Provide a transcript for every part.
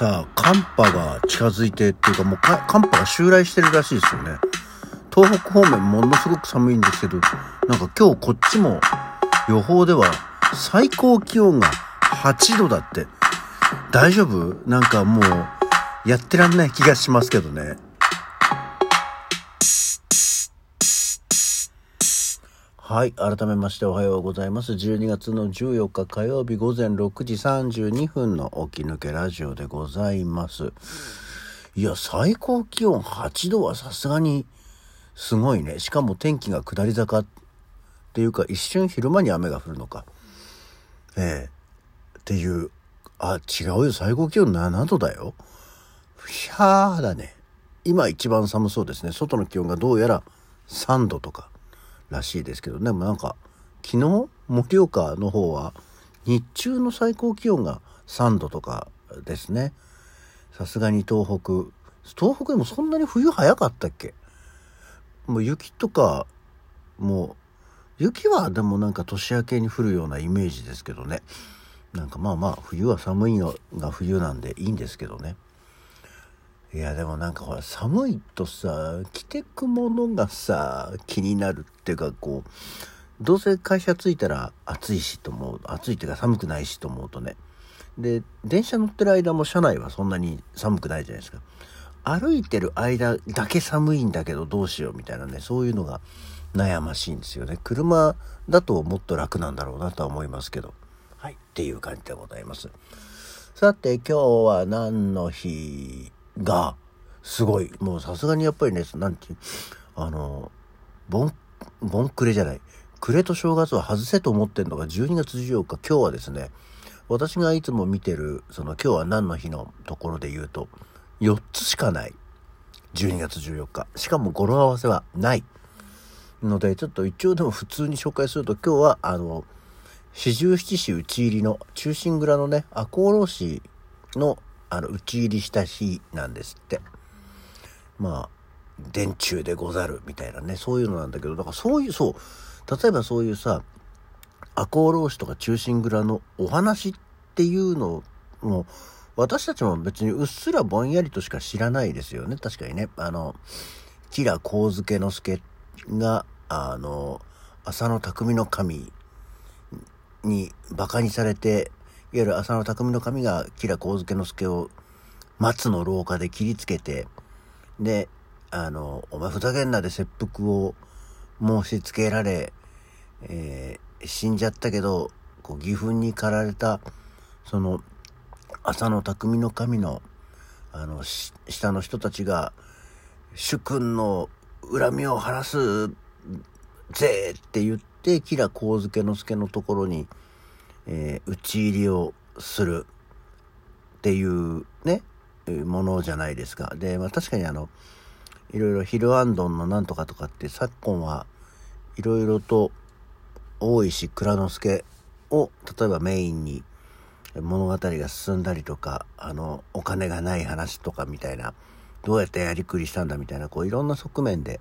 さ、寒波が近づいてっていうかもう寒波が襲来してるらしいですよね。東北方面ものすごく寒いんですけど、なんか今日こっちも予報では最高気温が8度だって。大丈夫？なんかもうやってらんない気がしますけどね。はい。改めましておはようございます。12月の14日火曜日午前6時32分の起き抜けラジオでございます。いや、最高気温8度はさすがにすごいね。しかも天気が下り坂っていうか一瞬昼間に雨が降るのか。ええっていう。あ、違うよ。最高気温7度だよ。ひゃーだね。今一番寒そうですね。外の気温がどうやら3度とか。らしいですけどでもなんか昨日盛岡の方は日中の最高気温が3度とかですね。さすがに東北。東北でもそんなに冬早かったっけ？もう雪とかもう雪はでもなんか年明けに降るようなイメージですけどね。なんかまあまあ冬は寒いのが冬なんでいいんですけどね。いやでもなんかほら寒いとさ着てくものがさ気になるっていうかこうどうせ会社着いたら暑いしと思う暑いっていうか寒くないしと思うとね。で電車乗ってる間も車内はそんなに寒くないじゃないですか。歩いてる間だけ寒いんだけどどうしようみたいなねそういうのが悩ましいんですよね。車だともっと楽なんだろうなとは思いますけど。はい。っていう感じでございます。さて今日は何の日？が、すごい。もうさすがにやっぱりね、なんていう、あの、ボン、ボンクレじゃない。暮れと正月は外せと思ってんのが12月14日、今日はですね、私がいつも見てる、その今日は何の日のところで言うと、4つしかない。12月14日。しかも語呂合わせはない。ので、ちょっと一応でも普通に紹介すると、今日は、あの、四十七士討ち入りの中心蔵のね、赤穂浪士のあの、討ち入りした日なんですって。まあ、電柱でござるみたいなね、そういうのなんだけど、だからそういう、そう、例えばそういうさ、赤穂浪士とか忠臣蔵のお話っていうのも、私たちも別にうっすらぼんやりとしか知らないですよね。確かにね。あの、吉良上野之助が、あの、浅野匠の神に馬鹿にされて、いわゆる浅野匠の神が吉良上野之助を松の廊下で切りつけて、で、あの、お前ふざけんなで切腹を申し付けられ、えー、死んじゃったけど、こう、義憤に駆られた、その、浅野匠の神の、あの、下の人たちが、主君の恨みを晴らすぜって言って、吉良上野之助のところに、えー、打ち入りをするっていうね、ものじゃないですか。で、まあ確かにあの、いろいろヒルアンドンのなんとかとかって昨今はいろいろと大石蔵之介を例えばメインに物語が進んだりとか、あの、お金がない話とかみたいな、どうやってやりくりしたんだみたいな、こういろんな側面で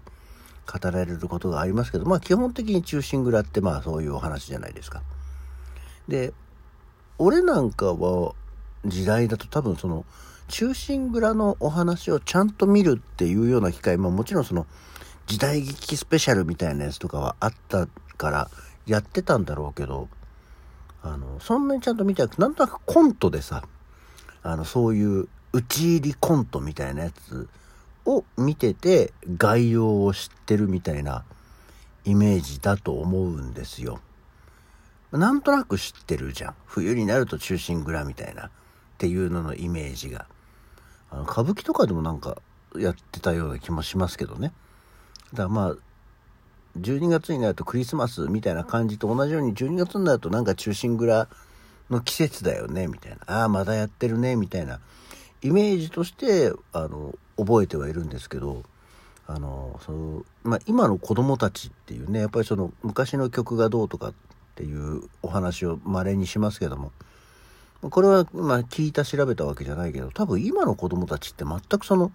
語られることがありますけど、まあ基本的に中心蔵ってまあそういうお話じゃないですか。で、俺なんかは時代だと多分その、中心蔵のお話をちゃんと見るっていうような機会ももちろんその、時代劇スペシャルみたいなやつとかはあったからやってたんだろうけど、あの、そんなにちゃんと見てなくて、なんとなくコントでさ、あの、そういう打ち入りコントみたいなやつを見てて概要を知ってるみたいなイメージだと思うんですよ。なんとなく知ってるじゃん。冬になると中心蔵みたいなっていうののイメージが。あの歌舞伎とかでもなんかやってたような気もしますけどね。だからまあ、12月になるとクリスマスみたいな感じと同じように12月になるとなんか中心蔵の季節だよねみたいな。ああ、まだやってるねみたいなイメージとしてあの覚えてはいるんですけど、あの、その、まあ、今の子供たちっていうね、やっぱりその昔の曲がどうとかっていうお話を稀にしますけどもこれはまあ聞いた調べたわけじゃないけど多分今の子供たちって全くその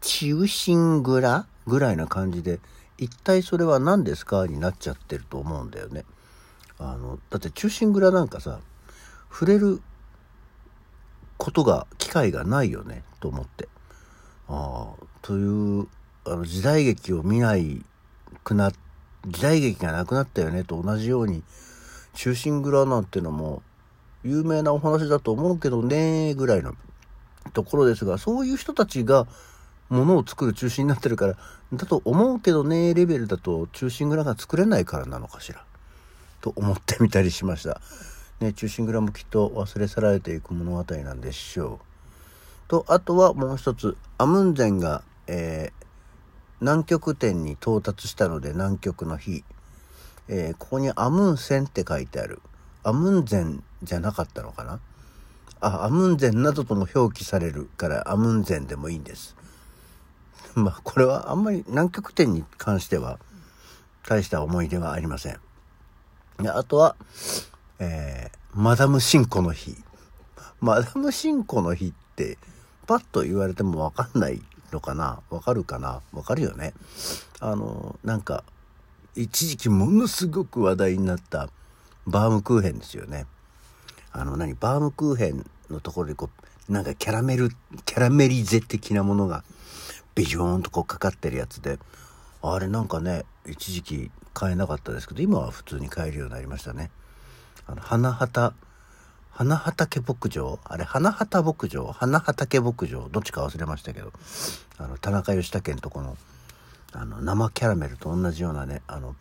中心蔵ぐらいな感じで一体それは何ですかになっちゃってると思うんだよね。あのだって中心蔵なんかさ触れることが機会がないよねと思ってああというあの時代劇を見ないくなっ時代劇がなくなったよねと同じように「忠臣蔵」なんてのも有名なお話だと思うけどねぐらいのところですがそういう人たちがものを作る中心になってるからだと思うけどねレベルだと忠臣蔵が作れないからなのかしらと思ってみたりしました。ね、忠臣蔵もきっと忘れ去られていく物語なんでしょう。と、あとはもう一つ、アムンゼンが、え、南極点に到達したので南極の日、えー、ここにアムンセンって書いてある。アムンゼンじゃなかったのかな？あ、アムンゼンなどとも表記されるからアムンゼンでもいいんです。まあ、これはあんまり南極点に関しては大した思い出はありません。であとは、えー、マダムシンコの日。マダムシンコの日って、パッと言われてもわかんないのかな？わかるかな？わかるよね。あの、なんか、一時期ものすごく話題になったバームクーヘンですよね。あの、何？バームクーヘンのところにこう、なんかキャラメル、キャラメリゼ的なものがビヨーンとこうかかってるやつで、あれなんかね、一時期買えなかったですけど、今は普通に買えるようになりましたね。あの、花畑、花畑牧場？あれ、花畑牧場？花畑牧場？どっちか忘れましたけど、あの、田中義武のとこの、あの、生キャラメルと同じようなね、あの、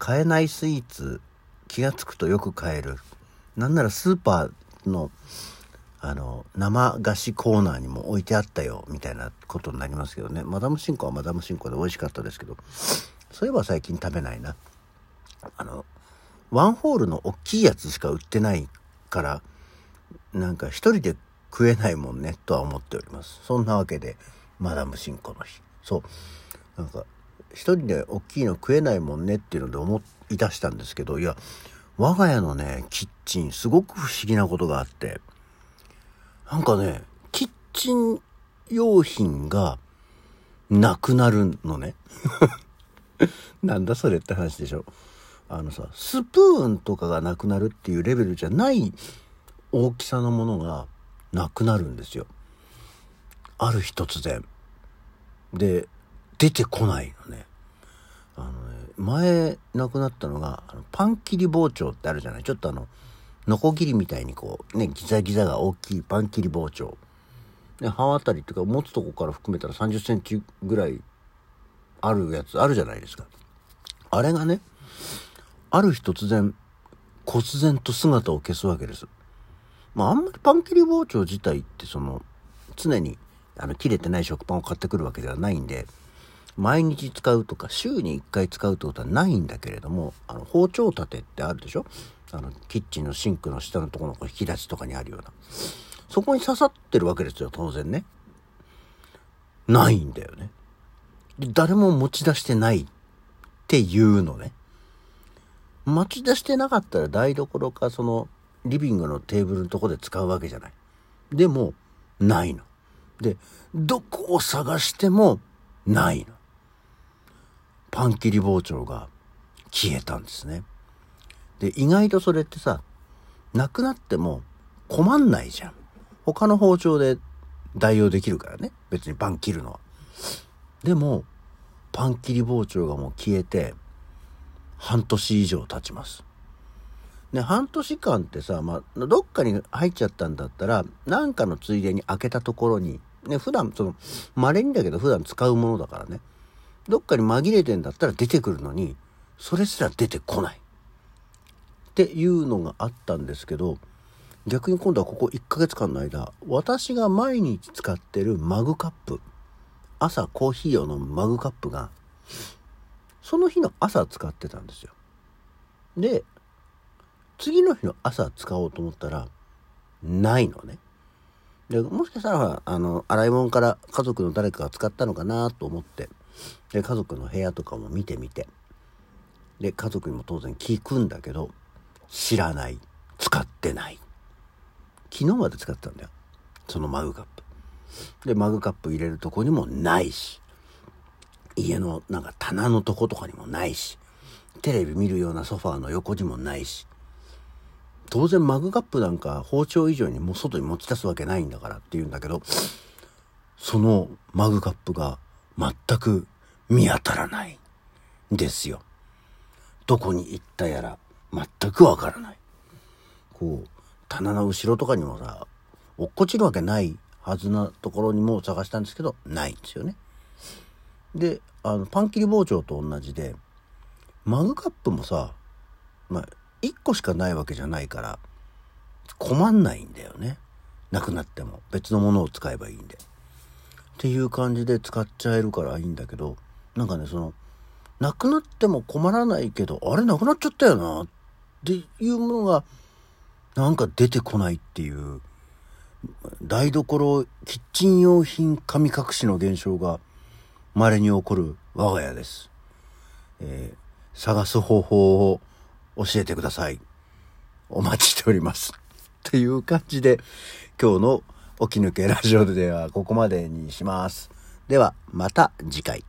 買えないスイーツ、気が付くとよく買える。なんならスーパーの、あの、生菓子コーナーにも置いてあったよ、みたいなことになりますけどね。マダムシンコはマダムシンコで美味しかったですけど、そういえば最近食べないな。あの、ワンホールの大きいやつしか売ってないから、なんか一人で食えないもんね、とは思っております。そんなわけで、マダムシンコの日。そう。なんか、一人で大きいの食えないもんねっていうので思い出したんですけど、いや、我が家のね、キッチン、すごく不思議なことがあって、なんかね、キッチン用品がなくなるのね。なんだそれって話でしょ。あのさ、スプーンとかがなくなるっていうレベルじゃない大きさのものがなくなるんですよ。ある日突然。で、出てこないのね。あのね、前なくなったのが、あのパン切り包丁ってあるじゃない？ちょっとあの、ノコギリみたいにこう、ね、ギザギザが大きいパン切り包丁。で、刃渡りっていうか、持つとこから含めたら30センチぐらいあるやつあるじゃないですか。あれがね、ある日突然、忽然と姿を消すわけです。まあ、あんまりパン切り包丁自体ってその、常に、あの、切れてない食パンを買ってくるわけではないんで、毎日使うとか、週に1回使うってことはないんだけれども、あの、包丁立てってあるでしょ？あの、キッチンのシンクの下のところの引き出しとかにあるような。そこに刺さってるわけですよ、当然ね。ないんだよね。誰も持ち出してないっていうのね。持ち出してなかったら台所かそのリビングのテーブルのとこで使うわけじゃない。でも、ないの。で、どこを探してもないの。パン切り包丁が消えたんですね。で、意外とそれってさ、なくなっても困んないじゃん。他の包丁で代用できるからね。別にパン切るのは。でも、パン切り包丁がもう消えて、半年以上経ちます。ね、半年間ってさ、まあ、どっかに入っちゃったんだったら、なんかのついでに開けたところに、ね、普段、その、稀にだけど普段使うものだからね、どっかに紛れてんだったら出てくるのに、それすら出てこない。っていうのがあったんですけど、逆に今度はここ1ヶ月間の間、私が毎日使ってるマグカップ、朝コーヒー用のマグカップが、その日の朝使ってたんですよ。で、次の日の朝使おうと思ったら、ないのね。で、もしかしたら、あの、洗い物から家族の誰かが使ったのかなと思って、で、家族の部屋とかも見てみて、で、家族にも当然聞くんだけど、知らない。使ってない。昨日まで使ってたんだよ。そのマグカップ。で、マグカップ入れるとこにもないし。家のなんか棚のとことかにもないし、テレビ見るようなソファーの横にもないし、当然マグカップなんか包丁以上にもう外に持ち出すわけないんだからって言うんだけど、そのマグカップが全く見当たらないんですよ。どこに行ったやら全くわからない。こう、棚の後ろとかにもさ、落っこちるわけないはずなところにも探したんですけど、ないんですよね。で、あの、パン切り包丁と同じで、マグカップもさ、まあ、1個しかないわけじゃないから、困んないんだよね。なくなっても。別のものを使えばいいんで。っていう感じで使っちゃえるからいいんだけど、なんかね、その、なくなっても困らないけど、あれなくなっちゃったよな、っていうものが、なんか出てこないっていう、台所、キッチン用品神隠しの現象が稀に起こる我が家です。えー、探す方法を教えてください。お待ちしております。という感じで、今日の起き抜けラジオではここまでにします。では、また次回。